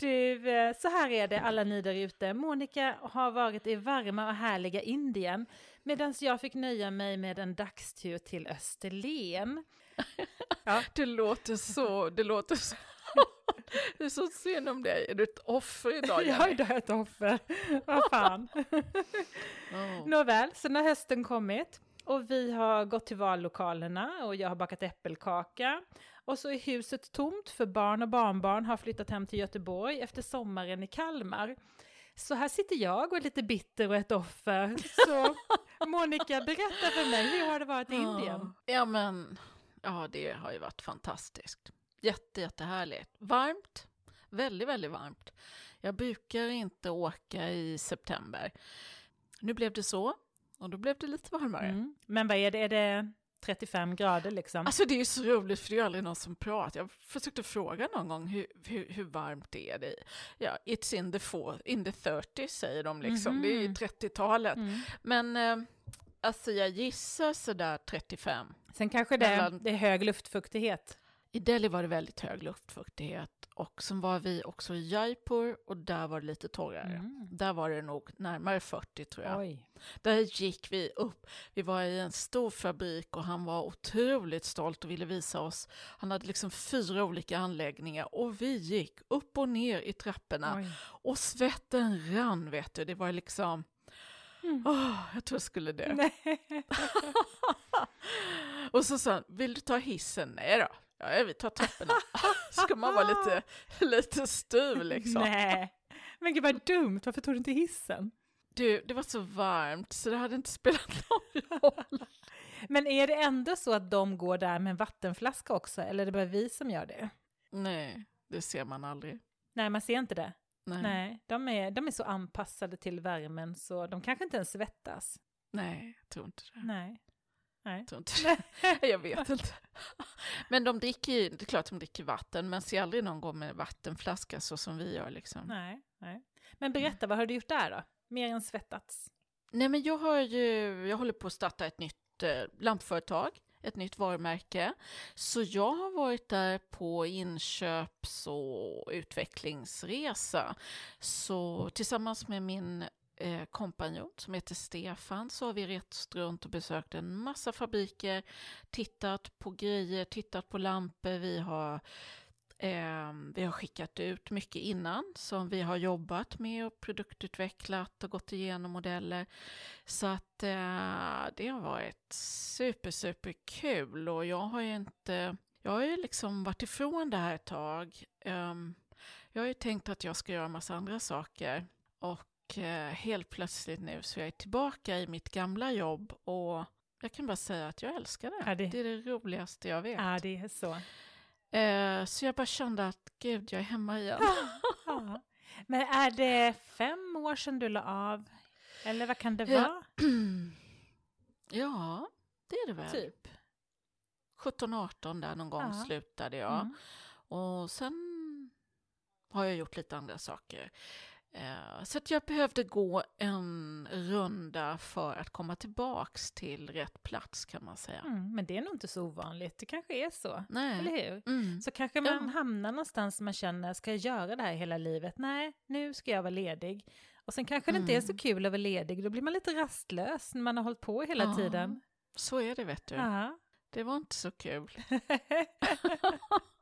Du, eh, så här är det alla ni där ute. Monica har varit i varma och härliga Indien medan jag fick nöja mig med en dagstur till Österlen. Ja. Det låter så, det låter så. Det är så synd om dig. Är du ett offer idag, Jag är ett offer. Vad fan. Oh. Nåväl, sen har hösten kommit och vi har gått till vallokalerna och jag har bakat äppelkaka. Och så är huset tomt för barn och barnbarn har flyttat hem till Göteborg efter sommaren i Kalmar. Så här sitter jag och är lite bitter och ett offer. Så Monica, berätta för mig, hur har det varit i Indien? Ja, men ja, det har ju varit fantastiskt. Jätte, jättehärligt. Varmt, väldigt, väldigt varmt. Jag brukar inte åka i september. Nu blev det så, och då blev det lite varmare. Mm. Men vad är det, är det 35 grader liksom? Alltså det är ju så roligt för det är aldrig någon som pratar. Jag försökte fråga någon gång hur, hur, hur varmt är det? Ja, it's in the, four, in the 30 säger de liksom. Det är ju Mhm. 30-talet. Mm. Men eh, alltså jag gissar sådär 35. Sen kanske det, Mellan- det är hög luftfuktighet. I Delhi var det väldigt hög luftfuktighet och sen var vi också i Jaipur och där var det lite torrare. Mm. Där var det nog närmare 40 tror jag. Oj. Där gick vi upp. Vi var i en stor fabrik och han var otroligt stolt och ville visa oss. Han hade liksom fyra olika anläggningar och vi gick upp och ner i trapporna Oj. och svetten rann vet du. Det var liksom, Mm. åh, jag tror jag skulle dö. Och så sa han, vill du ta hissen? Nej då, ja, vi tar trapporna. Ska man vara lite, lite styv liksom. Nej. Men gud vad dumt, varför tog du inte hissen? Du, det var så varmt så det hade inte spelat någon roll. Men är det ändå så att de går där med en vattenflaska också, eller är det bara vi som gör det? Nej, det ser man aldrig. Nej, man ser inte det. Nej. Nej, de är, de är så anpassade till värmen så de kanske inte ens svettas. Nej, jag tror inte det. Nej. Nej. Jag, tror inte jag vet inte. Men de dricker ju, det är klart de dricker vatten, men ser aldrig någon gå med vattenflaska så som vi gör liksom. Nej, Nej, nej. Men berätta, vad har du gjort där då? Mer än svettats? men jag har ju, jag håller på att starta ett nytt eh, lampföretag, ett nytt varumärke. Så jag har varit där på inköps och utvecklingsresa. Så tillsammans med min eh, kompanjon som heter Stefan så har vi rest runt och besökt en massa fabriker, tittat på grejer, tittat på lampor. Vi har, eh, vi har skickat ut mycket innan som vi har jobbat med och produktutvecklat och gått igenom modeller. Så att eh, det har varit super, super kul och jag har ju inte, jag har ju liksom varit ifrån det här ett tag. Eh, jag har ju tänkt att jag ska göra en massa andra saker och eh, helt plötsligt nu så är jag tillbaka i mitt gamla jobb och jag kan bara säga att jag älskar det. Ja, det- det... är det roligaste jag vet. Ja, det är så. Eh, så jag bara kände att gud, jag är hemma igen. Ja. Men är det fem år sedan du la av? Eller vad kan det vara? ja, det är det väl. Typ. 17-18 där någon gång Ja. slutade jag. Mm. Och sen har jag gjort lite andra saker. Eh, så att jag behövde gå en runda för att komma tillbaks till rätt plats kan man säga. Mm, men det är nog inte så ovanligt. Det kanske är så. Nej. Eller hur? Mm. Så kanske man Ja. hamnar någonstans man känner, ska jag göra det här hela livet? Nej, nu ska jag vara ledig. Och sen kanske det inte är så Mm. kul att vara ledig, då blir man lite rastlös när man har hållit på hela Ja, tiden. Så är det vet du. Ja. Det var inte så kul.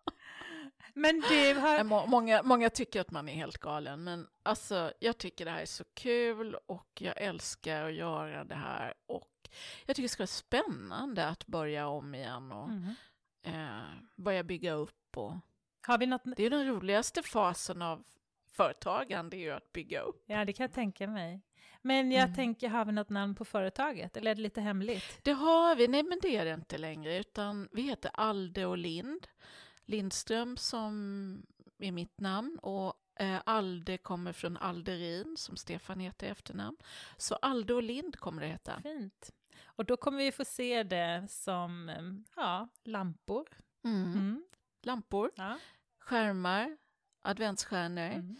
Men du har... må- Många, många tycker att man är helt galen, men alltså, jag tycker det här är så kul och jag älskar att göra det här. Och jag tycker det ska vara spännande att börja om igen och Mm. eh, börja bygga upp. Och Har vi något... det är den roligaste fasen av företagande, det är ju att bygga upp. Ja, det kan jag tänka mig. Men jag Mm. tänker, har vi något namn på företaget? Eller är det lite hemligt? Det har vi, nej men det är det inte längre, utan vi heter Alde och Lind. Lindström som är mitt namn och eh, Alde kommer från Alderin som Stefan heter i efternamn. Så Alde och Lind kommer det heta. Fint. Och då kommer vi få se det som eh, ja, lampor. Mm. Mm. Lampor, Ja. skärmar, adventsstjärnor. Mm.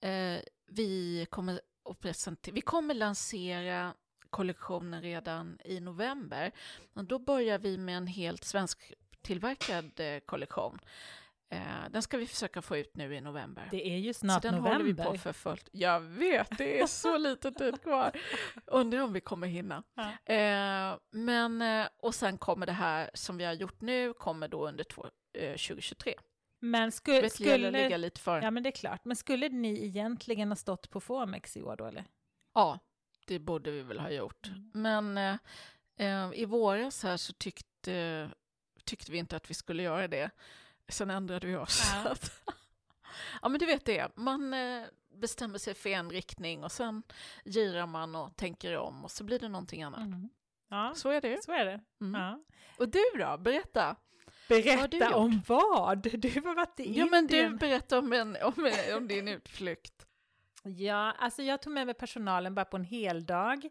Eh, vi, kommer att presentera, vi kommer lansera kollektionen redan i november. Och då börjar vi med en helt svensk tillverkad eh, kollektion. Eh, den ska vi försöka få ut nu i november. Det är ju så snart den november. håller vi på för fullt. Jag vet, det är så lite tid kvar. Undrar om vi kommer hinna. Ja. Eh, men, och sen kommer det här som vi har gjort nu, kommer då under två, eh, 2023. Men skulle... att ligga lite för. Ja, men det är klart. Men skulle ni egentligen ha stått på Formex i år då, eller? Ja, det borde vi väl ha gjort. Mm. Men eh, i våras här så tyckte, tyckte vi inte att vi skulle göra det. Sen ändrade vi oss. Ja. Ja, men du vet det. Man eh, bestämmer sig för en riktning och sen girar man och tänker om och så blir det någonting annat. Mm. Ja, Så är det. så är det. Mm. Ja. Och du då? Berätta. Berätta om vad? Du har varit i Ja, men du berätta om, en, om, om din utflykt. Ja, alltså jag tog med mig personalen bara på en hel dag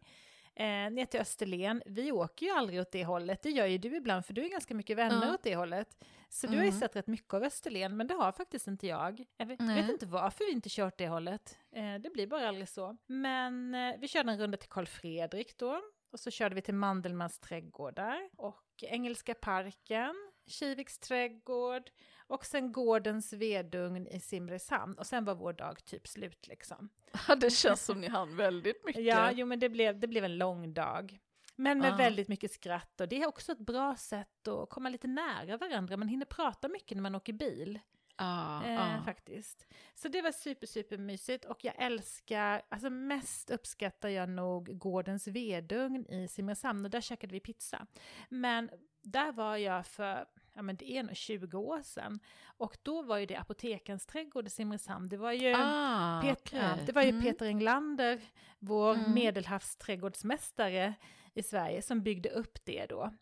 eh, ner till Österlen. Vi åker ju aldrig åt det hållet, det gör ju du ibland för du är ganska mycket vänner Ja. åt det hållet. Så du har ju Mm. sett rätt mycket av Österlen, men det har faktiskt inte jag. Jag vet, vet inte varför vi inte kört det hållet. Eh, det blir bara aldrig så. Men eh, vi körde en runda till Karl Fredrik då. Och så körde vi till Mandelmans trädgårdar och Engelska parken, Kiviks trädgård och sen Gårdens vedugn i Simrishamn. Och sen var vår dag typ slut liksom. Ja, det känns som ni hann väldigt mycket. Ja, jo men det blev, det blev en lång dag. Men med Ah. väldigt mycket skratt och det är också ett bra sätt att komma lite nära varandra. Man hinner prata mycket när man åker bil. Ah, Eh, ah. faktiskt. Så det var super, super mysigt och jag älskar, alltså mest uppskattar jag nog Gårdens vedugn i Simrishamn och där käkade vi pizza. Men där var jag för, ja men det är nog 20 år sedan och då var ju det Apotekens trädgård i Simrishamn. Det var ju Ah, Pet- okej. ja, det var ju Mm. Peter Englander, vår Mm. medelhavsträdgårdsmästare i Sverige, som byggde upp det då.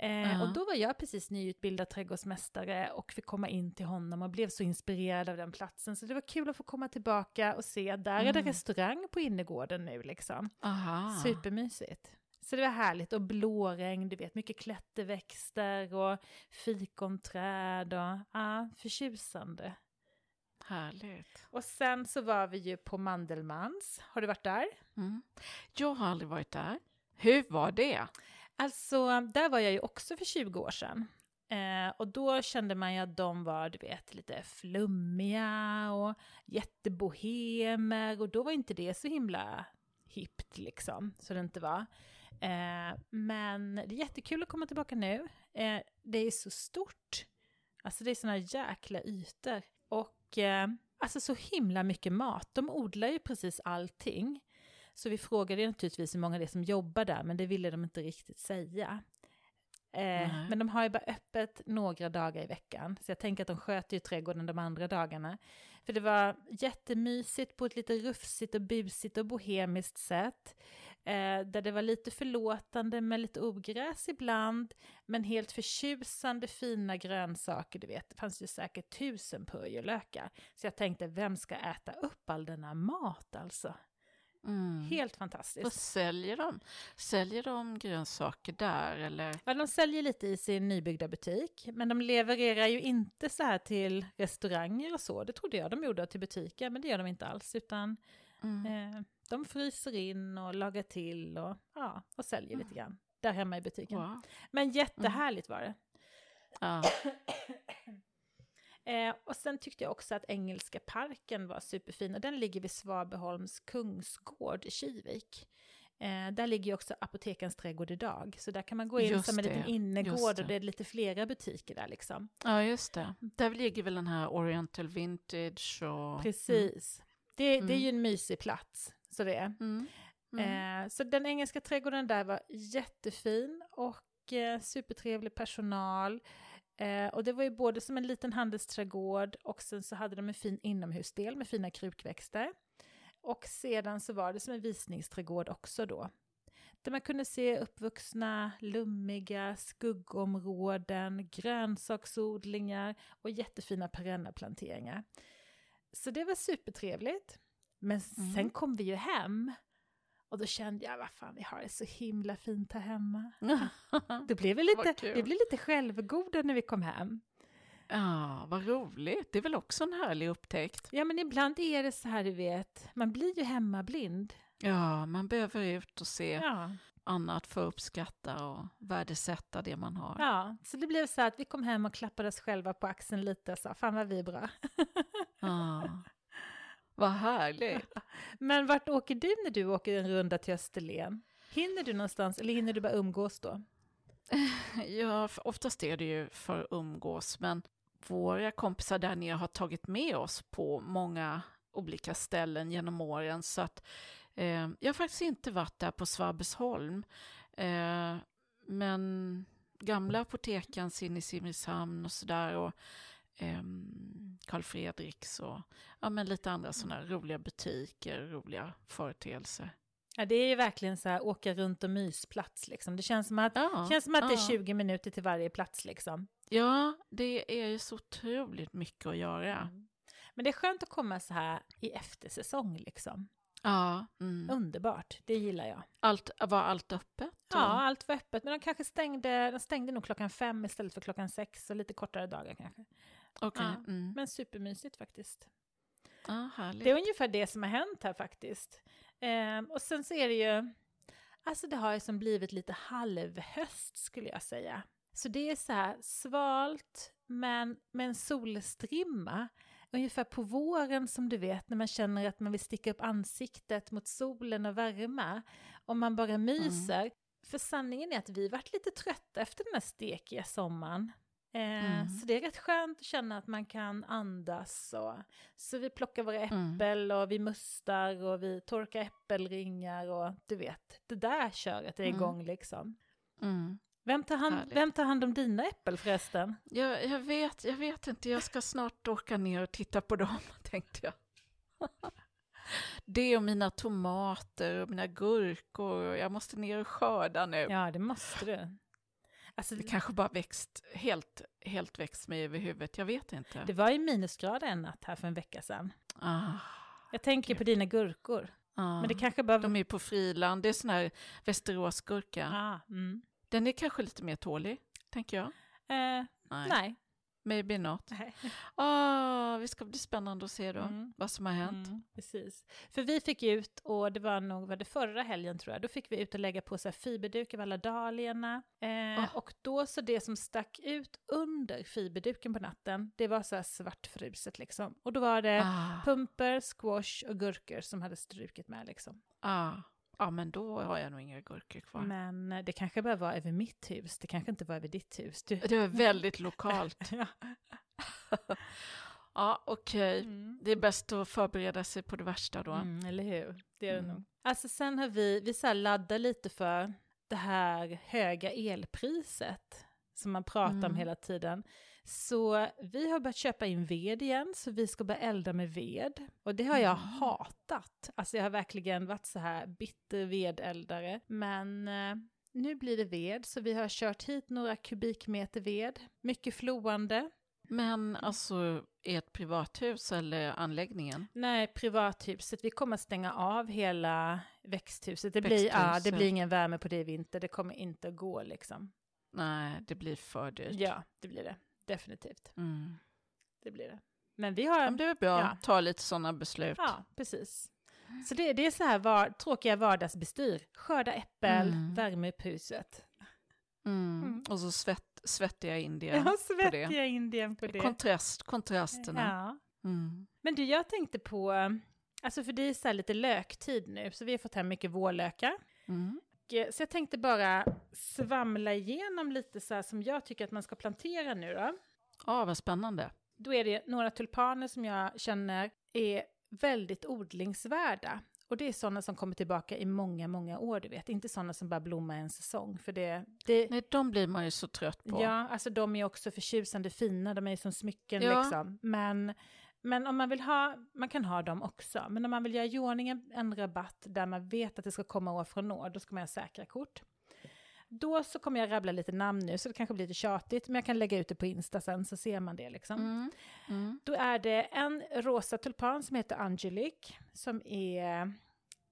Eh, Ja. Och då var jag precis nyutbildad trädgårdsmästare och fick komma in till honom och blev så inspirerad av den platsen. Så det var kul att få komma tillbaka och se, där är det Mm. restaurang på innergården nu liksom. Aha. Supermysigt. Så det var härligt och blåregn, du vet, mycket klätterväxter och fikonträd och ja, förtjusande. Härligt. Och sen så var vi ju på Mandelmans. Har du varit där? Mm. Jag har aldrig varit där. Hur var det? Alltså, där var jag ju också för 20 år sedan. Eh, och då kände man ju att de var, du vet, lite flummiga och jättebohemer. Och då var inte det så himla hippt liksom, så det inte var. Eh, men det är jättekul att komma tillbaka nu. Eh, det är så stort. Alltså det är såna jäkla ytor. Och eh, alltså så himla mycket mat. De odlar ju precis allting. Så vi frågade naturligtvis hur många det är som jobbar där, men det ville de inte riktigt säga. Eh, men de har ju bara öppet några dagar i veckan, så jag tänker att de sköter ju trädgården de andra dagarna. För det var jättemysigt på ett lite rufsigt och busigt och bohemiskt sätt. Eh, där det var lite förlåtande med lite ogräs ibland, men helt förtjusande fina grönsaker, du vet. Det fanns ju säkert tusen purjolökar. Så jag tänkte, vem ska äta upp all denna mat alltså? Mm. Helt Vad fantastiskt. säljer de? Säljer de grönsaker där eller? Ja, de säljer lite i sin nybyggda butik, men de levererar ju inte så här till restauranger och så. Det trodde jag de gjorde till butiker, men det gör de inte alls, utan Mm. eh, de fryser in och lagar till och, ja, och säljer lite grann där hemma i butiken. Wow. Men jättehärligt var det. Ja. Eh, och sen tyckte jag också att Engelska parken var superfin och den ligger vid Svabeholms kungsgård i Kivik. Eh, där ligger också Apotekens trädgård idag, så där kan man gå in Just som en liten det, innergård det. och det är lite flera butiker där liksom. ja, just det. Där ligger väl den här Oriental Vintage och... Precis. Det, det är Mm. ju en mysig plats, så det är. Mm. Mm. Eh, så den engelska trädgården där var jättefin och eh, supertrevlig personal. Eh, och det var ju både som en liten handelsträdgård och sen så hade de en fin inomhusdel med fina krukväxter. Och sedan så var det som en visningsträdgård också då. Där man kunde se uppvuxna, lummiga skuggområden, grönsaksodlingar och jättefina perennaplanteringar. Så det var supertrevligt. Men Mm. sen kom vi ju hem. Och då kände jag, vad fan, vi har det så himla fint här hemma. Det blev, Vad lite, vi blev lite självgoda när vi kom hem. Ja, vad roligt. Det är väl också en härlig upptäckt. Ja, men ibland är det så här, du vet, man blir ju hemmablind. Ja, man behöver ut och se Ja. annat för att uppskatta och värdesätta det man har. ja, så det blev så här att vi kom hem och klappade oss själva på axeln lite och sa, fan vad vi är bra. Ja. Vad härligt. Men vart åker du när du åker en runda till Österlen? Hinner du någonstans eller hinner du bara umgås då? Ja, oftast är det ju för att umgås, men våra kompisar där nere har tagit med oss på många olika ställen genom åren, så att eh, jag har faktiskt inte varit där på Svabbesholm, eh, men gamla apotekens inne i Simrishamn och sådär, och Karl Fredriks och ja, men lite andra sådana roliga butiker, roliga företeelser. Ja, det är ju verkligen så här åka runt och mysplats liksom. Det känns som att, Ja, känns som att det ja. är 20 minuter till varje plats liksom. Ja, det är ju så otroligt mycket att göra. Men det är skönt att komma så här i eftersäsong liksom. Ja, mm. Underbart, det gillar jag. allt, var allt öppet? Ja, allt var öppet, men de kanske stängde, de stängde nog klockan fem istället för klockan sex, så lite kortare dagar kanske. Okej, Ja. mm. Men supermysigt faktiskt. härligt. Det är ungefär det som har hänt här faktiskt. Ehm, och sen så är det ju, alltså det har ju som blivit lite halvhöst skulle jag säga. Så det är så här svalt, men med en solstrimma. Ungefär på våren som du vet, när man känner att man vill sticka upp ansiktet mot solen och värma. Och man bara myser. För sanningen är att vi varit lite trötta efter den här stekiga sommaren. Eh, Mm. Så det är rätt skönt att känna att man kan andas. Och, så vi plockar våra Mm. äppel och vi mustar och vi torkar äppelringar och du vet, det där köret är Mm. igång liksom. Mm. Vem tar, hand, Härligt. vem tar hand om dina äppel förresten? Jag, jag, vet, jag vet inte, jag ska snart åka ner och titta på dem, tänkte jag. Det och mina tomater och mina gurkor, jag måste ner och skörda nu. Ja, det måste du. Alltså, Det kanske bara växt, helt, helt växt mig över huvudet, jag vet inte. det var ju minusgrader en natt här för en vecka sedan. Ah, Jag tänker på dina gurkor. ah. Men det kanske bara... De är på friland, det är sån här Västeråsgurka. Ah, mm. Den är kanske lite mer tålig, tänker jag. eh, Nej, nej. maybe not. Nej. Ah, det ska bli spännande att se då Mm. vad som har hänt. Mm, precis. För vi fick ut, och det var nog var det förra helgen tror jag, då fick vi ut och lägga på så här fiberduk över alla dahlierna. Eh, Ah. Och då så det som stack ut under fiberduken på natten, det var så här svartfruset liksom. Och då var det Ah, pumper, squash och gurkor som hade strukit med liksom. ah. Ja, men då har jag nog inga gurkor kvar. Men eh, det kanske bara var över mitt hus, det kanske inte var över ditt hus. Du... Det var väldigt lokalt. ja. Ja, okej. Mm. Det är bäst att förbereda sig på det värsta då. Mm, eller hur? Det är det Mm. nog. Alltså sen har vi, vi så laddar lite för det här höga elpriset som man pratar om Mm. hela tiden. Så vi har börjat köpa in ved igen, så vi ska börja elda med ved. Och det har jag Mm. hatat. Alltså jag har verkligen varit så här bitter vedeldare. Men eh, nu blir det ved, så vi har kört hit några kubikmeter ved. Mycket floande. Men alltså, ett privathus eller anläggningen? Nej, privathuset. Vi kommer att stänga av hela växthuset. Det, Blir, ja, det blir ingen värme på det i vinter. Det kommer inte att gå liksom. Nej, det blir för dyrt. Ja, det blir det. Definitivt. Mm. Det blir det. Men vi har... Men det är bra, Ja. ta lite sådana beslut. Ja, precis. Så det, det är så här var, tråkiga vardagsbestyr. Skörda äppel, Mm. värme upp huset. Mm. Mm. Och så svett, svettiga indier. Jag svettiga Indien på det. Kontrast, kontrasterna. Ja. Mm. Men du, jag tänkte på, alltså för det är så här lite löktid nu, så vi har fått hem mycket vårlökar. Mm. Eh, Så jag tänkte bara svamla igenom lite så här som jag tycker att man ska plantera nu då. Ja, vad spännande. Då är det några tulpaner som jag känner är väldigt odlingsvärda. Och det är sådana som kommer tillbaka i många, många år, du vet. Inte sådana som bara blommar en säsong. För det, det, Nej, de blir man ju så trött på. Ja, alltså de är också förtjusande fina, de är som smycken Ja. liksom. Men Men om man vill ha, man kan ha dem också, men om man vill göra i ordning en, en rabatt där man vet att det ska komma år från år, då ska man ha säkra kort. Då så kommer jag rabbla lite namn nu, så det kanske blir lite tjatigt, men jag kan lägga ut det på Insta sen så ser man det liksom. Mm. Mm. Då är det en rosa tulpan som heter Angelique, som är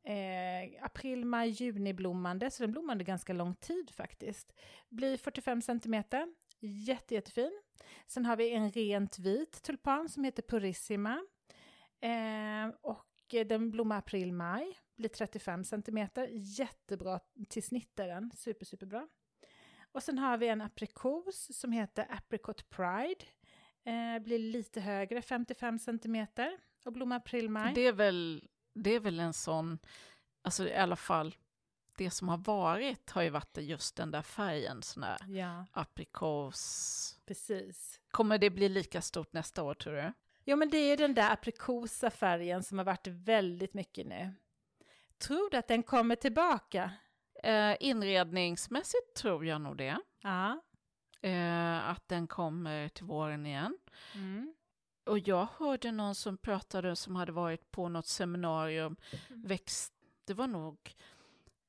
eh, april, maj, juni blommande, så den blommar under ganska lång tid faktiskt. Blir 45 centimeter, jätte, jättefin. Sen har vi en rent vit tulpan som heter Purissima. Eh, och den blommar april, maj, blir 35 centimeter, jättebra till snitt är den, super, superbra. Och sen har vi en aprikos som heter Apricot Pride. Eh, blir lite högre, 55 centimeter och blommar april, maj. Det är väl, det är väl en sån, alltså i alla fall, det som har varit har ju varit just den där färgen, sån där Ja, aprikos. precis. Kommer det bli lika stort nästa år tror du? Jo, men det är ju den där aprikosa färgen som har varit väldigt mycket nu. Tror du att den kommer tillbaka? Eh, inredningsmässigt tror jag nog det. Ja. Eh, att den kommer till våren igen. Mm. Och jag hörde någon som pratade som hade varit på något seminarium. Växt, det var nog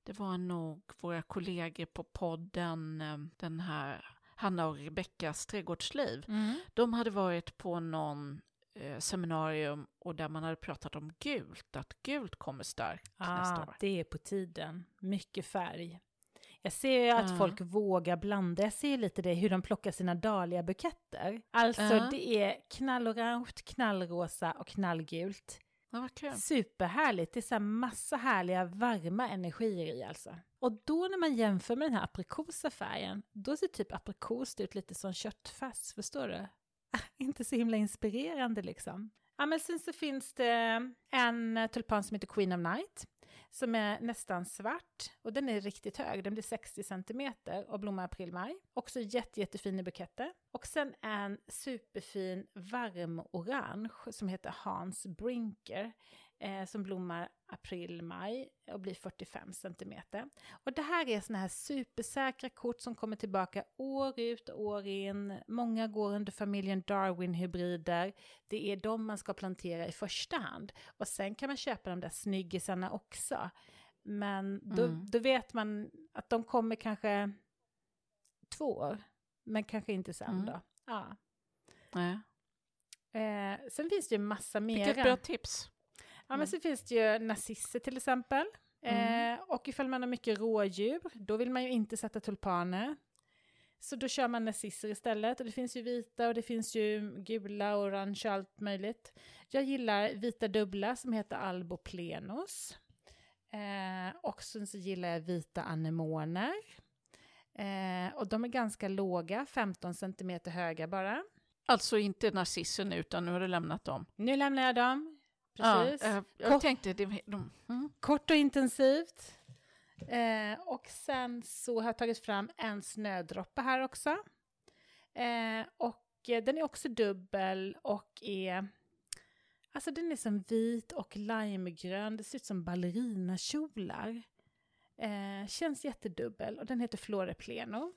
det var nog våra kollegor på podden, eh, den här Hanna och Rebeckas trädgårdsliv. Mm. De hade varit på någon eh, seminarium och där man hade pratat om gult, att gult kommer starkt nästa Ah, år. det är på tiden. Mycket färg. Jag ser ju att Ja. folk vågar blanda. Jag ser ju lite det hur de plockar sina dahlia-buketter. Alltså Ja. det är knallorange, knallrosa och knallgult. Ja. Superhärligt. Det är så massa härliga varma energier i alltså. Och då när man jämför med den här aprikosa färgen, då ser typ aprikos ut lite som köttfärs, förstår du? Inte så himla inspirerande liksom. Ja, men sen så finns det en eh, tulpan som heter Queen of Night, som är nästan svart och den är riktigt hög, den blir 60 centimeter och blommar april-maj. Också jätte, jättefin i buketter. Och sen en superfin varm-orange som heter Hans Brinker eh, som blommar april-maj och blir 45 centimeter. Och det här är såna här supersäkra kort som kommer tillbaka år ut och år in. Många går under familjen Darwin-hybrider. Det är de man ska plantera i första hand. Och sen kan man köpa de där snyggisarna också. Men då, Mm. då vet man att de kommer kanske två år, men kanske inte sen Mm. då. Ja. Nej. Eh, sen finns det ju massa Vilket mera. bra tips. Ja, Mm. men så finns det ju narcisser till exempel. Mm. Eh, och ifall man har mycket rådjur, då vill man ju inte sätta tulpaner. Så då kör man narcisser istället. Och det finns ju vita och det finns ju gula, orange och allt möjligt. Jag gillar vita dubbla som heter alboplenos. Eh, och sen så gillar jag vita anemoner. Eh, och de är ganska låga, 15 cm höga bara. Alltså inte narcissen utan nu har du lämnat dem. Nu lämnar jag dem. Precis. Ja, eh, jag Kort- tänkte, det, de, mm. Kort och intensivt. Eh, och sen så har jag tagit fram en snödroppe här också. Eh, och eh, den är också dubbel och är... Alltså den är som vit och limegrön. Det ser ut som ballerinakjolar. Eh, känns jättedubbel och den heter Flore Pleno.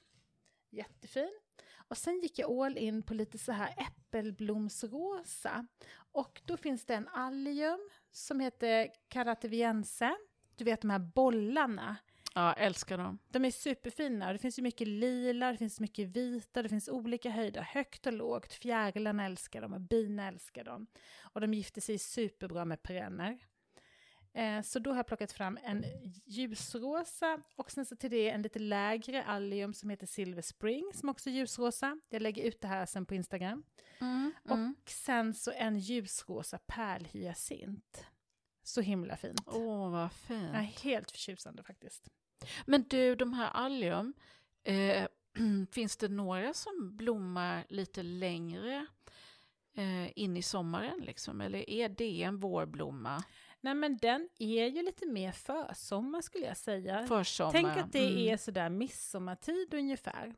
Jättefin. Och sen gick jag all in på lite så här äppelblomsrosa. Och då finns det en allium som heter Carativiense. Du vet de här bollarna. Ja, älskar dem. De är superfina. Det finns ju mycket lila, det finns mycket vita, det finns olika höjder, högt och lågt. Fjärilarna älskar dem och bina älskar dem. Och de gifter sig superbra med perenner. Eh, så då har jag plockat fram en ljusrosa och sen så till det en lite lägre allium som heter Silver Spring som också är ljusrosa. Jag lägger ut det här sen på Instagram. Mm, Och sen så en ljusrosa pärlhyacint. Så himla fint. Åh, vad fint. Ja, helt förtjusande faktiskt. Men du, de här allium, eh, finns det några som blommar lite längre eh, in i sommaren? Liksom? Eller är det en vårblomma? Nej men den är ju lite mer försommar skulle jag säga. Försommar? Tänk att det Mm. är sådär midsommartid ungefär.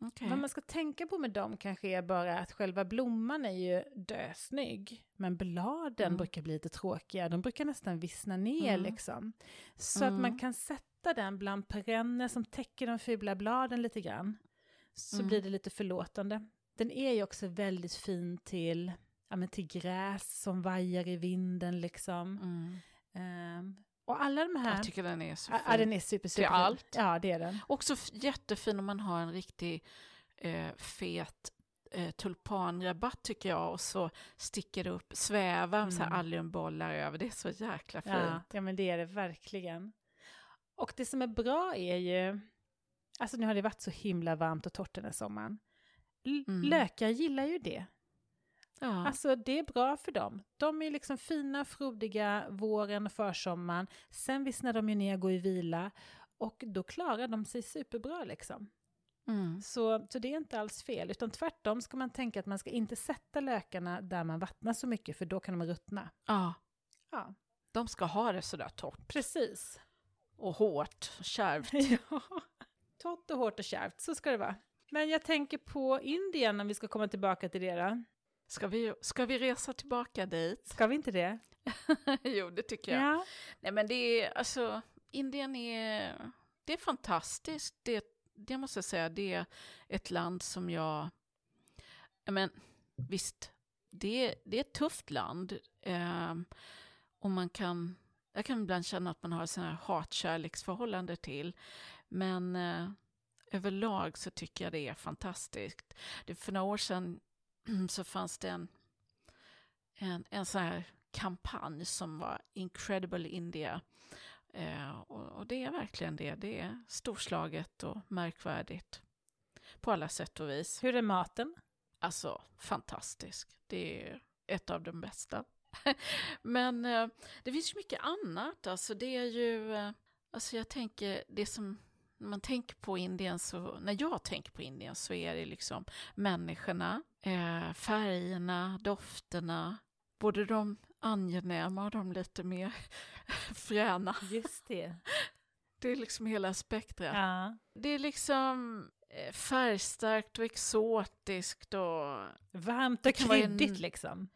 Okej. Vad man ska tänka på med dem kanske är bara att själva blomman är ju dösnygg. Men bladen Mm. brukar bli lite tråkiga, de brukar nästan vissna ner Mm. liksom. Så att Mm. man kan sätta den bland perenner som täcker de fula bladen lite grann. Så Mm. blir det lite förlåtande. Den är ju också väldigt fin till ja, men till gräs som vajar i vinden liksom. Mm. Ehm, och alla de här... Jag tycker den är så fin. ja, den är super, super fin. allt. Ja, det är den. Också jättefin om man har en riktig eh, fet eh, tulpanrabatt tycker jag och så sticker det upp, svävar så här Mm. alliumbollar över. Det är så jäkla fint. Ja, ja, men det är det verkligen. Och det som är bra är ju, alltså nu har det varit så himla varmt och torrt den här sommaren. L- Mm. Lökar gillar ju det. Ja. Alltså det är bra för dem. De är liksom fina, frodiga våren och försommaren. Sen vissnar de ju ner och går i vila. Och då klarar de sig superbra liksom. Mm. Så, så det är inte alls fel, utan tvärtom ska man tänka att man ska inte sätta lökarna där man vattnar så mycket, för då kan de ruttna. ja, Ja, de ska ha det sådär torrt precis. och hårt och kärvt. ja, torrt och hårt och kärvt, så ska det vara. Men jag tänker på Indien, om vi ska komma tillbaka till det då. Ska vi, ska vi resa tillbaka dit? Ska vi inte det? jo, det tycker jag. Ja. Nej, men det är, alltså, Indien är, det är fantastiskt. Det, det måste jag säga, det är ett land som jag, ja, men visst, det, det är ett tufft land. Eh, och man kan, jag kan ibland känna att man har sådana här hatkärleksförhållande till. Men eh, överlag så tycker jag det är fantastiskt. Det, för några år sedan så fanns det en, en, en sån här kampanj som var Incredible India. Eh, och, och det är verkligen det. Det är storslaget och märkvärdigt på alla sätt och vis. Hur är maten? Alltså fantastisk. Det är ett av de bästa. Men eh, det finns ju mycket annat. Alltså det är ju, eh, alltså jag tänker det som när man tänker på Indien så, när jag tänker på Indien så är det liksom människorna, eh, färgerna, dofterna, både de angenäma och de lite mer fräna. Just det. Det är liksom hela spektrat. Ja. Det är liksom eh, färgstarkt och exotiskt och Varmt och vara en- kryddigt liksom.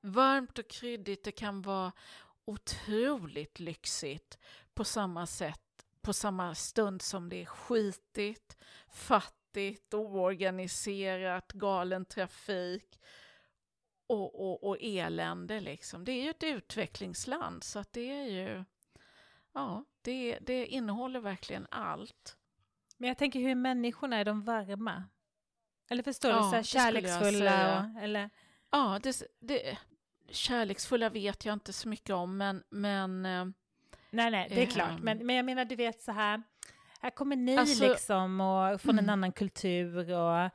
varmt och kryddigt. Det kan vara otroligt lyxigt på samma sätt, på samma stund som det är skitigt, fattigt, oorganiserat, galen trafik och, och, och elände. Liksom. Det är ju ett utvecklingsland så att det är ju, ja, det, det innehåller verkligen allt. Men jag tänker hur människorna är, de varma? Eller förstår Ja, du, så här kärleksfulla och, eller? Ja, det, det, kärleksfulla vet jag inte så mycket om, men, men eh, Nej, nej, det är klart. Ehm. Men, men jag menar, du vet så här, här kommer ni Alltså- liksom och från en Mm. annan kultur och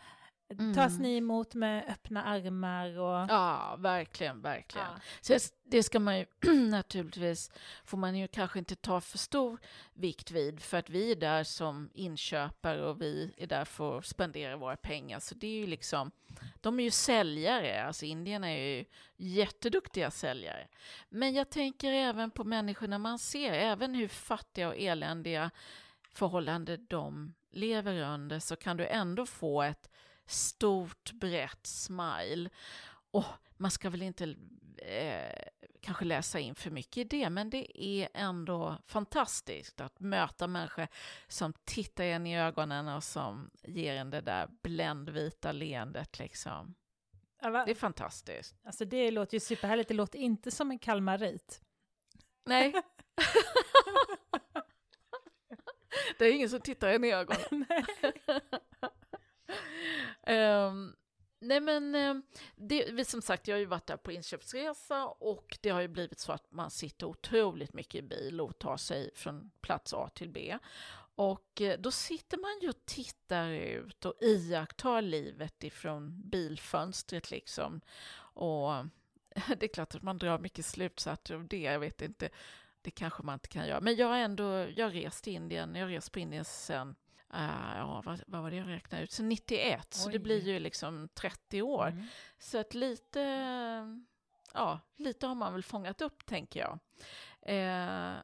Mm. tas ni emot med öppna armar och... ja, verkligen, verkligen. Ja. Så det- det ska man ju naturligtvis, får man ju kanske inte ta för stor vikt vid, för att vi är där som inköpare och vi är där för att spendera våra pengar. Så det är ju liksom, de är ju säljare, alltså indierna är ju jätteduktiga säljare. Men jag tänker även på människorna man ser, även hur fattiga och eländiga förhållanden de lever under, så kan du ändå få ett stort brett smile. Och man ska väl inte eh, kanske läsa in för mycket i det, men det är ändå fantastiskt att möta människor som tittar en i ögonen och som ger en det där bländvita leendet. Liksom. Det är fantastiskt. Alltså det låter ju superhärligt, det låter inte som en kalmarit. Nej. det är ingen som tittar en i ögonen. Ehm, nej men, ehm, det, vi, som sagt, jag har ju varit där på inköpsresa och det har ju blivit så att man sitter otroligt mycket i bil och tar sig från plats A till B. Och eh, då sitter man ju och tittar ut och iakttar livet ifrån bilfönstret liksom. Och det är klart att man drar mycket slutsatser av det, jag vet inte. Det kanske man inte kan göra. Men jag har ändå, jag rest till Indien, jag har rest på Indien sen Uh, ja, vad, vad var det jag räknade ut? Så 91, så Oj. det blir ju liksom 30 år. Mm. Så att lite, ja, lite har man väl fångat upp, tänker jag. Eh,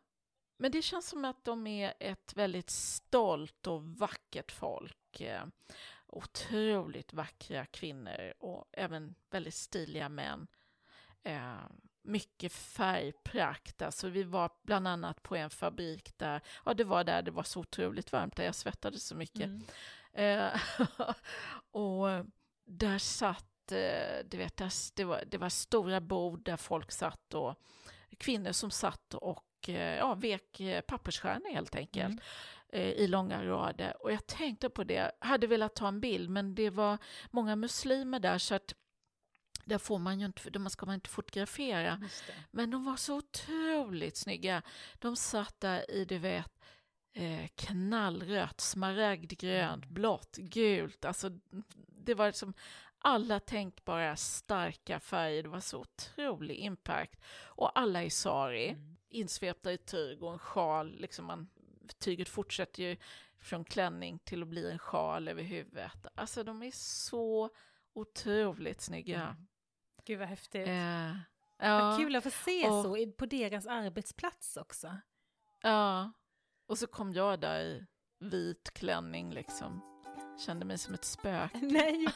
men det känns som att de är ett väldigt stolt och vackert folk. Eh, otroligt vackra kvinnor och även väldigt stiliga män. Mycket färgprakt. Alltså vi var bland annat på en fabrik där, ja det var där det var så otroligt varmt, där jag svettades så mycket. Mm. Eh, och där satt att eh, du vet, det, var, det var stora bord där folk satt och kvinnor som satt och eh, ja, vek pappersstjärnor helt enkelt. Mm i långa rader. Och jag tänkte på det, hade velat ta en bild men det var många muslimer där så att där får man ju inte, där ska man inte fotografera. Men de var så otroligt snygga. De satt där i, du vet, eh, knallrött, smaragdgrönt, mm. blått, gult. Alltså, det var liksom alla tänkbara starka färger. Det var så otrolig impact. Och alla i sari, mm. insvepta i tyg och en sjal. Liksom man, tyget fortsätter ju från klänning till att bli en sjal över huvudet. Alltså de är så otroligt snygga. Mm. Gud vad häftigt. Eh, ja. Vad kul att få se och, så på deras arbetsplats också. Ja, och så kom jag där i vit klänning liksom. Kände mig som ett spöke. Nej,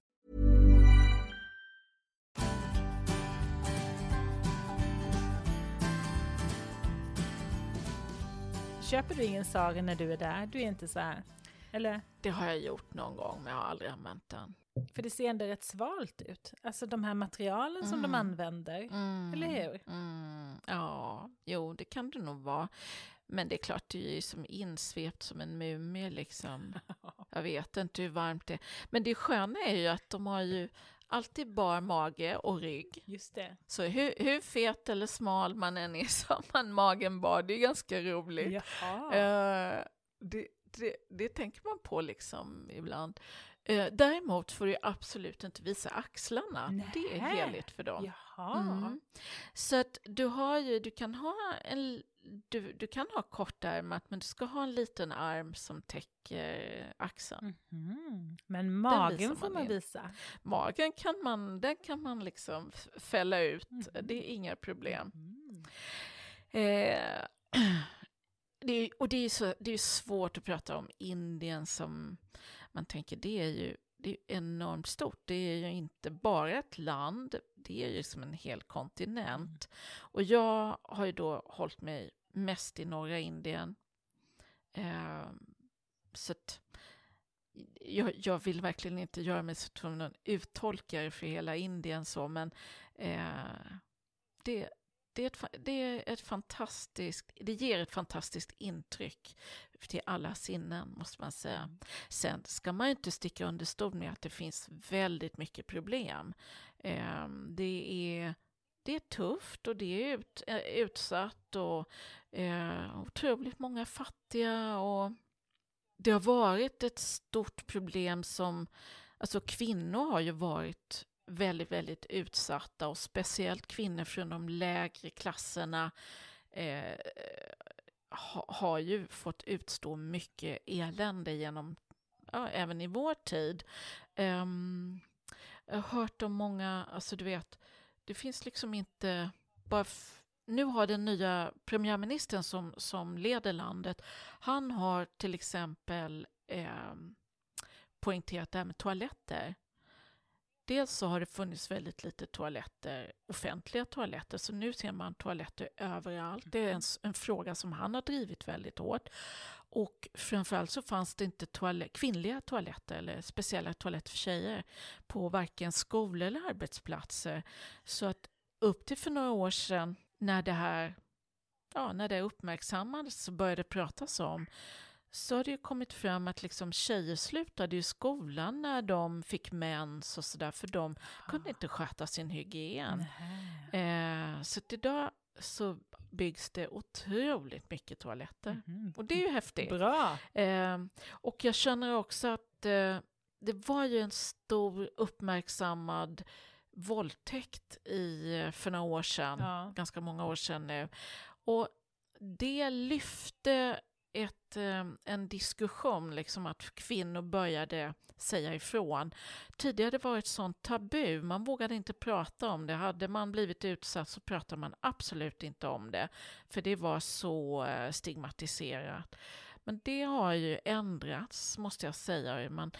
Köper du ingen sari när du är där? Du är inte så här eller? Det har jag gjort någon gång, men jag har aldrig använt den. För det ser ändå rätt svalt ut. Alltså de här materialen mm. som de mm. använder. Mm. Eller hur? Mm. Ja, jo, det kan det nog vara. Men det är klart, det är ju som insvept som en mumie liksom. Jag vet inte hur varmt det är. Men det sköna är ju att de har ju alltid bar mage och rygg. Just det. Så hur, hur fet eller smal man än är så har man magen bar. Det är ganska roligt. Uh, det, det, det tänker man på liksom ibland. Eh, däremot får du absolut inte visa axlarna. Nä. Det är heligt för dem. Mm. Så att du har ju, du kan ha en du, du kan ha kortärmat men du ska ha en liten arm som täcker axeln. Mm. Men magen får man, visa? Magen kan man, den kan man liksom fälla ut, mm. det är inga problem. Mm. Eh, det är, och det är, är svårt att prata om Indien som man tänker, det är ju det är enormt stort. Det är ju inte bara ett land, det är ju som en hel kontinent. Mm. Och jag har ju då hållit mig mest i norra Indien. Eh, så att jag, jag, vill verkligen inte göra mig som någon uttolkare för hela Indien så, men eh, det, det är, ett, det är ett fantastiskt, det ger ett fantastiskt intryck till alla sinnen, måste man säga. Mm. Sen ska man ju inte sticka under stol med att det finns väldigt mycket problem. Eh, det, är, det är tufft och det är ut, eh, utsatt och eh, otroligt många fattiga och det har varit ett stort problem som, alltså kvinnor har ju varit väldigt, väldigt utsatta och speciellt kvinnor från de lägre klasserna eh, ha, har ju fått utstå mycket elände genom, ja, även i vår tid. Um, jag har hört om många, alltså du vet, det finns liksom inte bara nu har den nya premiärministern som, som leder landet, han har till exempel eh, poängterat det här med toaletter. Dels så har det funnits väldigt lite toaletter, offentliga toaletter, så nu ser man toaletter överallt. Det är en, en fråga som han har drivit väldigt hårt. Och framförallt så fanns det inte toalett, kvinnliga toaletter eller speciella toaletter för tjejer på varken skolor eller arbetsplatser. Så att upp till för några år sedan när det här ja, när det uppmärksammades och började pratas om så har det ju kommit fram att liksom tjejer slutade i skolan när de fick mens och sådär för de kunde inte sköta sin hygien. Eh, så idag så byggs det otroligt mycket toaletter. Mhm. Och det är ju häftigt. Bra. Eh, och jag känner också att eh, det var ju en stor uppmärksammad våldtäkt i, eh, för några år sedan, Ja. ganska många år sedan nu. Och det lyfte ett, eh, en diskussion, liksom att kvinnor började säga ifrån. Tidigare hade det varit sånt tabu, man vågade inte prata om det. Hade man blivit utsatt så pratade man absolut inte om det, för det var så eh, stigmatiserat. Men det har ju ändrats, måste jag säga. Man,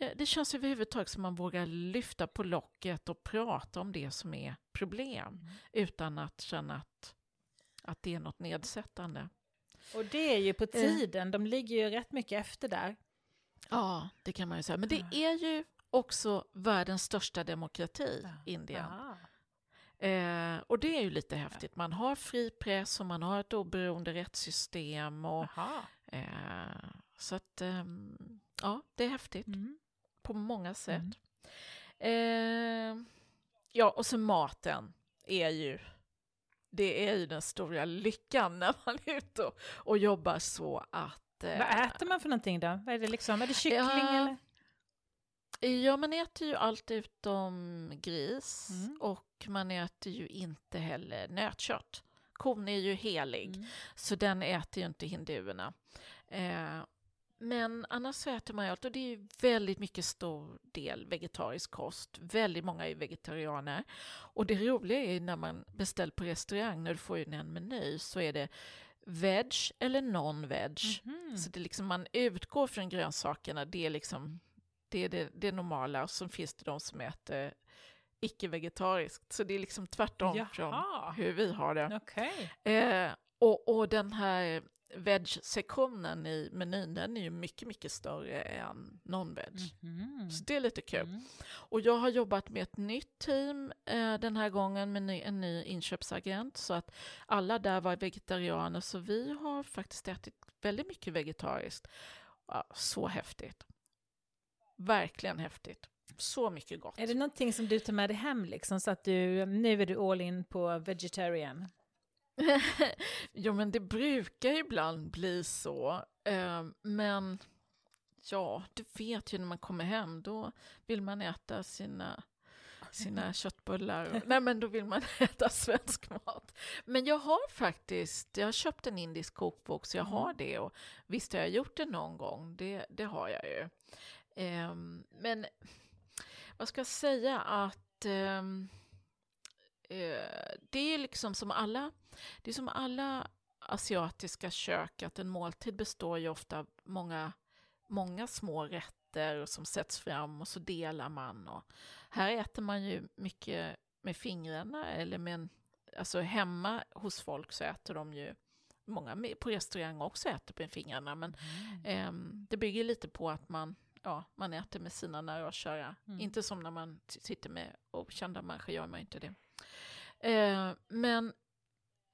eh, det känns överhuvudtaget som man vågar lyfta på locket och prata om det som är problem, utan att känna att, att det är något nedsättande. Och det är ju på Eh. tiden, de ligger ju rätt mycket efter där. Ja, det kan man ju säga. Men det är ju också världens största demokrati, Indien. Aha. Eh, och det är ju lite häftigt. Man har fri press och man har ett oberoende rättssystem. Och, eh, så att, ehm, ja, det är häftigt Mm. på många sätt. Eh, ja, och så maten är ju det är ju den stora lyckan när man är ute och, och jobbar så att... eh, Vad äter man för någonting då? Vad är det liksom? Är det kyckling Ja, eller? Ja, man äter ju allt utom gris Mm. och man äter ju inte heller nötkött. Kon är ju helig, Mm. så den äter ju inte hinduerna. Eh, men annars så äter man ju allt och det är ju väldigt mycket stor del vegetarisk kost. Väldigt många är vegetarianer. Och det roliga är när man beställer på restaurang, när du får ju en meny, så är det veg eller non-veg. Mhm. Så det liksom, man utgår från grönsakerna, det är liksom det, är det, det normala. Och så finns det de som äter icke-vegetariskt. Så det är liksom tvärtom Jaha. från hur vi har det. Okej. Eh, och, och den här veg-sektionen i menyn, den är ju mycket, mycket större än non-veg. Mhm. Så det är lite kul. Mm. Och jag har jobbat med ett nytt team eh, den här gången med ny, en ny inköpsagent. Så att alla där var vegetarianer, så vi har faktiskt ätit väldigt mycket vegetariskt. Ja, så häftigt. Verkligen häftigt. Så mycket gott. Är det någonting som du tar med dig hem liksom? Så att du, nu är du all in på vegetarian? Jo, men det brukar ibland bli så. Eh, men ja, du vet ju när man kommer hem, då vill man äta sina sina köttbullar. Nej, men då vill man äta svensk mat. Men jag har faktiskt, jag har köpt en indisk kokbok, så jag har det. Och visst har jag gjort det någon gång, det, det har jag ju. Ehm, men vad ska jag säga att eh, det är liksom som alla, det är som alla asiatiska kök, att en måltid består ju ofta av många, många små rätter som sätts fram och så delar man. Och här äter man ju mycket med fingrarna eller med en, alltså hemma hos folk så äter de ju Många på restaurang också äter med fingrarna men ehm, det bygger lite på att man, ja, man äter med sina nära och kära. Inte som när man sitter med okända människor gör man inte det. Eh, men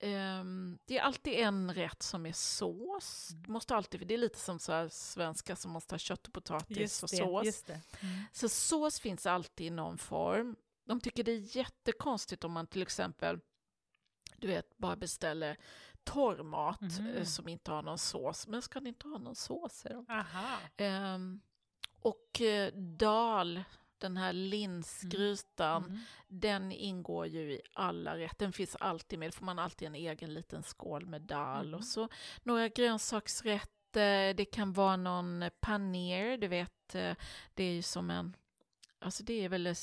ehm, det är alltid en rätt som är sås. Det, måste alltid, det är lite som så svenska som måste ha kött och potatis och sås. Just det. Mm. Så sås finns alltid i någon form. De tycker det är jättekonstigt om man till exempel du vet, bara beställer torr mat Mhm. eh, som inte har någon sås. Men ska ni inte ha någon sås? säger de. Ehm, och eh, dal, den här linsgrytan, Mm. den ingår ju i alla rätter. Den finns alltid med. Då får man alltid en egen liten skål med dal. Och så några grönsaksrätter. Det kan vara någon paner, du vet. eh, Det är ju som en... Alltså det är väl,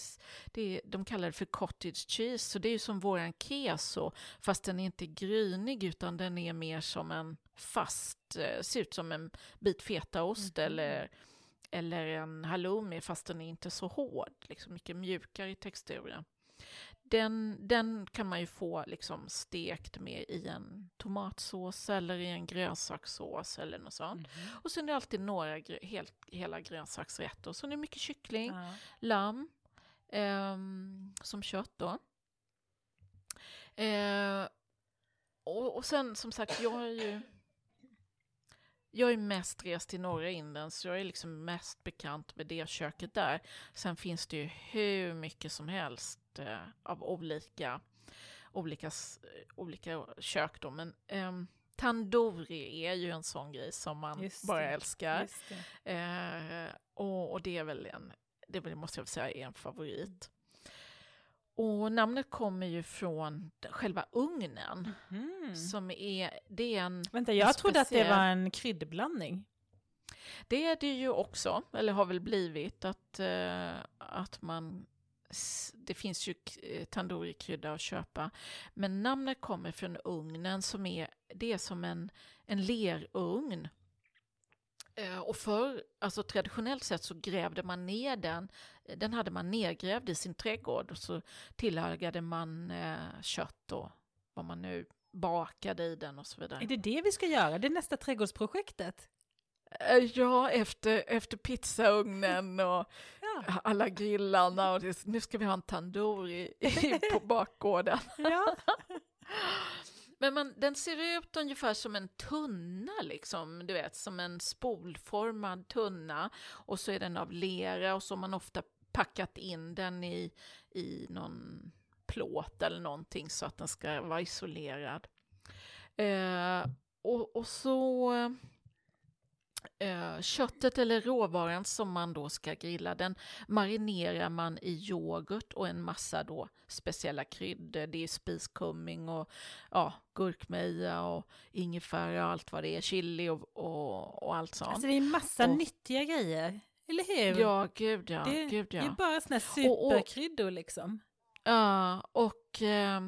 det är, de kallar det för cottage cheese, så det är ju som våran keso, fast den är inte grynig utan den är mer som en fast, eh, ser ut som en bit fetaost eller, eller en halloumi, fast den är inte så hård, liksom mycket mjukare i texturen. Den, den kan man ju få liksom stekt med i en tomatsås eller i en grönsakssås eller något sånt. Och sen är det alltid några grö- helt, hela grönsaksrätter. Så är det mycket kyckling, Ja. lamm, ehm, som kött då. Eh, och, och sen som sagt, jag är ju... Jag är mest rest i norra Indien, så jag är liksom mest bekant med det köket där. Sen finns det ju hur mycket som helst eh, av olika, olika, s- olika kök då. Men ehm, tandoori är ju en sån grej som man Just bara det, älskar. Det. Eh, och, och det är väl en, det måste jag säga är en favorit. Och namnet kommer ju från själva ugnen. Mm. Som är, det är en, Vänta, jag trodde att det speciell- var en kryddblandning. det är det ju också, eller har väl blivit, att, eh, att man, det finns ju eh, tandoori-krydda att köpa. Men namnet kommer från ugnen som är, det är som en, en lerugn. Eh, Och för, alltså traditionellt sett så grävde man ner den, den hade man nedgrävd i sin trädgård och så tillagade man eh, kött och vad man nu bakade i den och så vidare. Är det det vi ska göra? Det är nästa trädgårdsprojektet? Eh, Ja, efter, efter pizzaugnen och Ja. alla grillarna och det, nu ska vi ha en tandoori på bakgården. ja. Men man, den ser ut ungefär som en tunna, liksom, du vet, som en spolformad tunna. Och så är den av lera och så har man ofta packat in den i, i någon plåt eller någonting så att den ska vara isolerad. Eh, och, och så köttet eller råvaran som man då ska grilla, den marinerar man i yoghurt och en massa då speciella kryddor. Det är spiskummin och ja, gurkmeja och ingefära och allt vad det är, chili och, och, och allt sånt. Alltså det är massa Och- nyttiga grejer. Eller hur? ja, gud ja. det, gud, det är ja. bara och- superkryddor liksom. Ja, och eh,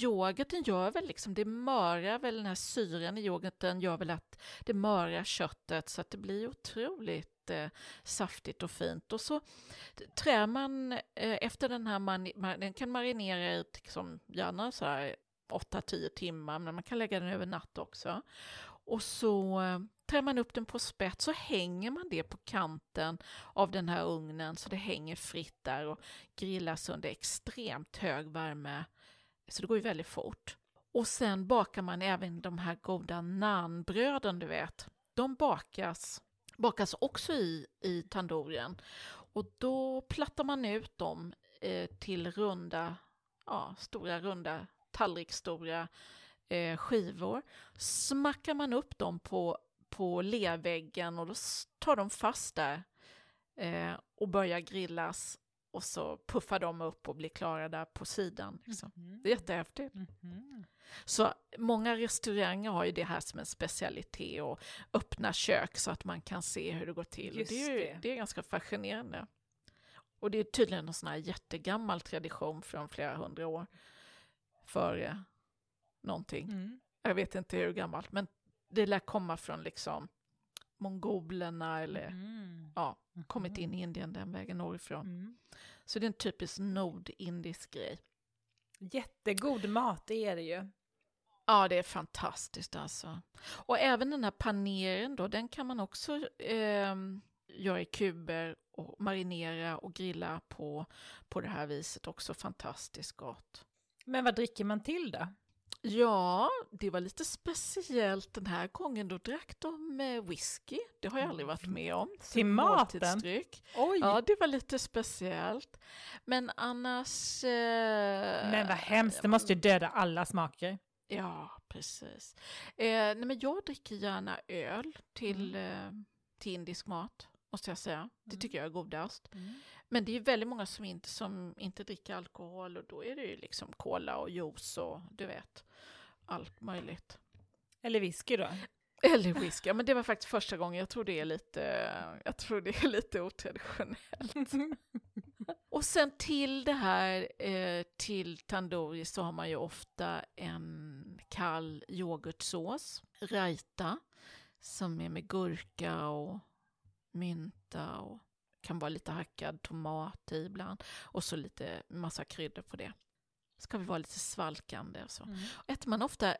yoghurten gör väl liksom, det mörar väl den här syran i yoghurten gör väl att det mörar köttet så att det blir otroligt eh, saftigt och fint. Och så trär man eh, efter den här, man, man, den kan marinera i liksom, gärna så här 8-10 timmar, men man kan lägga den över natt också. Och så eh, trär man upp den på spett så hänger man det på kanten av den här ugnen så det hänger fritt där och grillas under extremt hög värme. Så det går ju väldigt fort. Och sen bakar man även de här goda nanbröden, du vet. De bakas, bakas också i, i tandouren. Och då plattar man ut dem eh, till runda, ja, stora runda, tallriksstora eh, skivor. Smackar man upp dem på, på lerväggen och då tar de fast där eh, och börjar grillas och så puffar de upp och blir klara där på sidan. Liksom. Det är jättehäftigt. Mhm. Så många restauranger har ju det här som en specialitet och öppna kök så att man kan se hur det går till. Det, är ju, det. det är ganska fascinerande. Och det är tydligen en sån här jättegammal tradition från flera hundra år före någonting. Mm. Jag vet inte hur gammalt, men det lär komma från liksom mongolerna eller Mm. ja, kommit in i Indien den vägen norrifrån. Mm. Så det är en typisk nordindisk grej. Jättegod mat, det är det ju. Ja, det är fantastiskt alltså. Och även den här paneren då, den kan man också ehm, göra i kuber och marinera och grilla på, på det här viset. Också fantastiskt gott. Men vad dricker man till då? Ja, det var lite speciellt den här gången. Då drack de eh, whisky. Det har jag aldrig varit med om. Till maten? Oj! Ja, det var lite speciellt. Men annars... Eh, men vad hemskt, det måste ju döda alla smaker. Ja, precis. Eh, nej, men jag dricker gärna öl till, Mm. eh, till indisk mat, måste jag säga. Det Mm. tycker jag är godast. Men det är väldigt många som inte, som inte dricker alkohol och då är det ju liksom cola och juice och du vet, allt möjligt. Eller whisky då? Eller whisky, ja, men det var faktiskt första gången. Jag tror det är lite, jag tror det är lite otraditionellt. Och sen till det här, eh, till tandoori så har man ju ofta en kall yoghurtsås, raita, som är med gurka och mynta och kan vara lite hackad tomat i ibland. Och så lite massa kryddor på det. Ska vi vara lite svalkande och så. Mm. Äter man ofta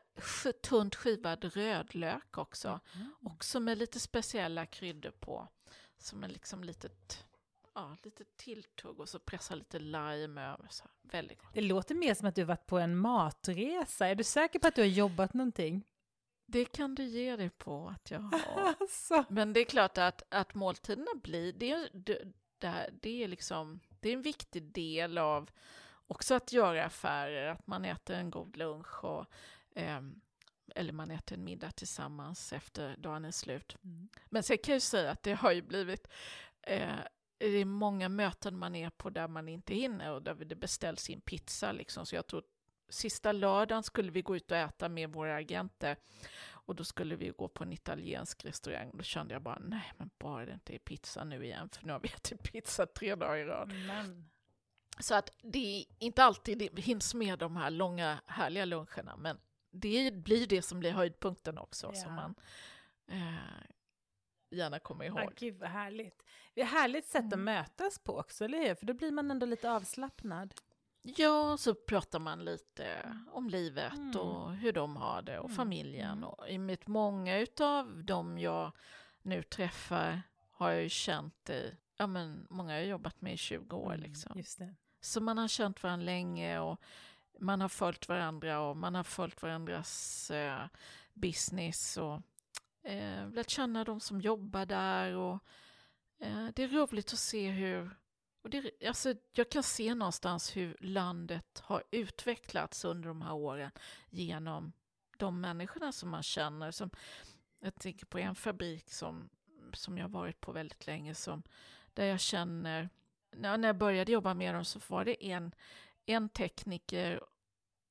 tunt skivad rödlök också. Mm. Också med lite speciella kryddor på. Som en liksom litet ja, lite tilltugg och så pressa lite lime över. Så väldigt gott. Det låter mer som att du varit på en matresa. Är du säker på att du har jobbat någonting? Det kan du ge dig på att jag har. Alltså. Men det är klart att, att måltiderna blir, det, är- det, det, är liksom, det är en viktig del av också att göra affärer, att man äter en god lunch och ehm, eller man äter en middag tillsammans efter dagen är slut. Mm. Men sen kan jag ju säga att det har ju blivit eh, det är många möten man är på där man inte hinner och där det beställs in pizza. Liksom. Så jag tror sista lördagen skulle vi gå ut och äta med våra agenter och då skulle vi gå på en italiensk restaurang. Då kände jag bara, nej men bara det inte är pizza nu igen, för nu har vi ätit pizza tre dagar i rad. Men. Så att det inte alltid det hinns med de här långa härliga luncherna, men det blir det som blir höjdpunkten också, Ja. som man eh, gärna kommer ihåg. gud vad härligt. Det är ett härligt sätt att Mm. mötas på också, eller hur? För då blir man ändå lite avslappnad. Ja, så pratar man lite om livet Mm. och hur de har det och Mm. familjen. Mm. Och mitt, många utav dem jag nu träffar har jag ju känt i, ja men många har jag jobbat med i 20 år Mm, liksom. Så man har känt varandra länge och man har följt varandra och man har följt varandras eh, business och eh, lärt känna de som jobbar där och eh, det är roligt att se hur och det, alltså, jag kan se någonstans hur landet har utvecklats under de här åren genom de människorna som man känner. Som, jag tänker på en fabrik som, som jag har varit på väldigt länge, som, där jag känner... När, när jag började jobba med dem så var det en, en tekniker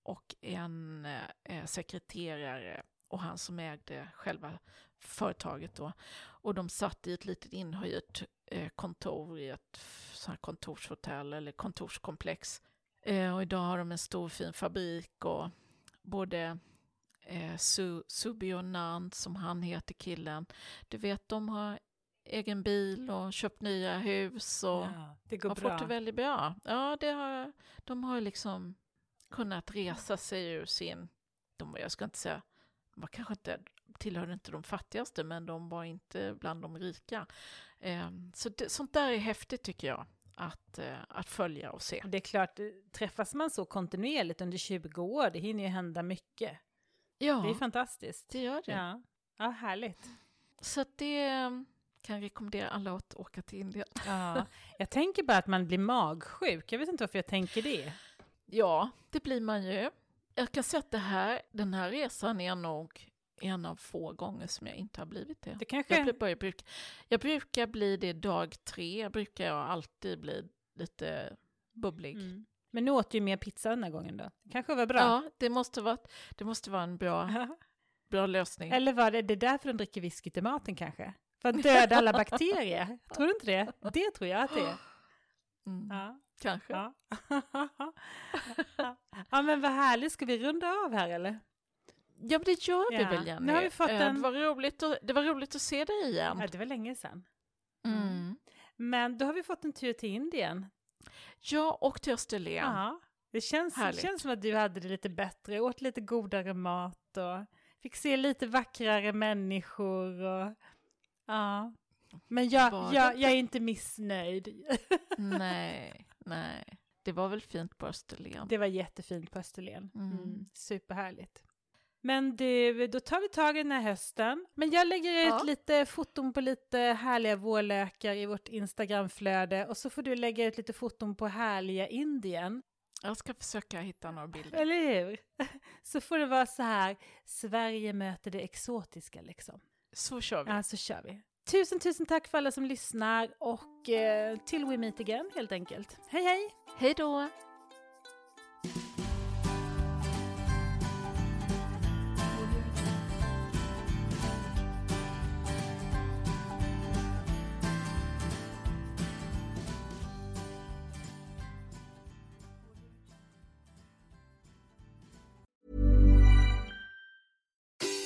och en eh, sekreterare och han som ägde själva företaget då. Och de satt i ett litet inhyrt eh, kontor i ett sånt kontorshotell eller kontorskomplex. Eh, och idag har de en stor fin fabrik och både eh, Su, och Nant, som han heter killen, du vet de har egen bil och köpt nya hus och Ja, det går har bra. fått det väldigt bra. Ja, det har, de har liksom kunnat resa sig ur sin, de, jag ska inte säga, de var kanske inte, tillhörde inte de fattigaste, men de var inte bland de rika. Eh, så det, sånt där är häftigt tycker jag, att, eh, att följa och se. Det är klart, träffas man så kontinuerligt under 20 år, det hinner ju hända mycket. Ja, Det är fantastiskt. det gör det. Ja, ja härligt. Så det eh, kan jag rekommendera alla att åka till Indien. Ja. Jag tänker bara att man blir magsjuk. Jag vet inte varför jag tänker det. Ja, det blir man ju. Jag kan säga att det här, den här resan är nog en av få gånger som jag inte har blivit det. Det kanske... Jag, blir, börjar, bruk, jag brukar bli det dag tre, jag brukar jag alltid bli lite bubblig. Mm. Men nu åt ju mer pizza den här gången då. Det kanske var bra. Ja, det måste vara, det måste vara en bra, bra lösning. Eller var det, det är därför de dricker whisky till maten kanske? För att döda alla bakterier? Tror du inte det? Det tror jag att det är. Mm, Ja. Kanske. Ja. ja men vad härligt, ska vi runda av här eller? Ja, men det gör vi Ja. väl, Jenny. Nu har vi fått Eh, en- det, var roligt att, det var roligt att se dig igen. Ja, det var länge sedan. Mm. Men då har vi fått en tur till Indien. Ja, och till Österlen. Ja. Det känns, det känns som att du hade det lite bättre, åt lite godare mat och fick se lite vackrare människor. Och, ja. Men jag, jag, det jag är inte missnöjd. nej, nej. Det var väl fint på Österlen. Det var jättefint på Österlen. Mm. Mm. superhärligt. Men du, då tar vi tag i den här hösten. Men jag lägger ut Ja. lite foton på lite härliga vårlökar i vårt Instagramflöde och så får du lägga ut lite foton på härliga Indien. Jag ska försöka hitta några bilder. Eller hur? Så får det vara så här, Sverige möter det exotiska liksom. Så kör vi. Ja, så kör vi. Tusen, tusen tack för alla som lyssnar och eh, till we meet again helt enkelt. Hej, hej! Hej då!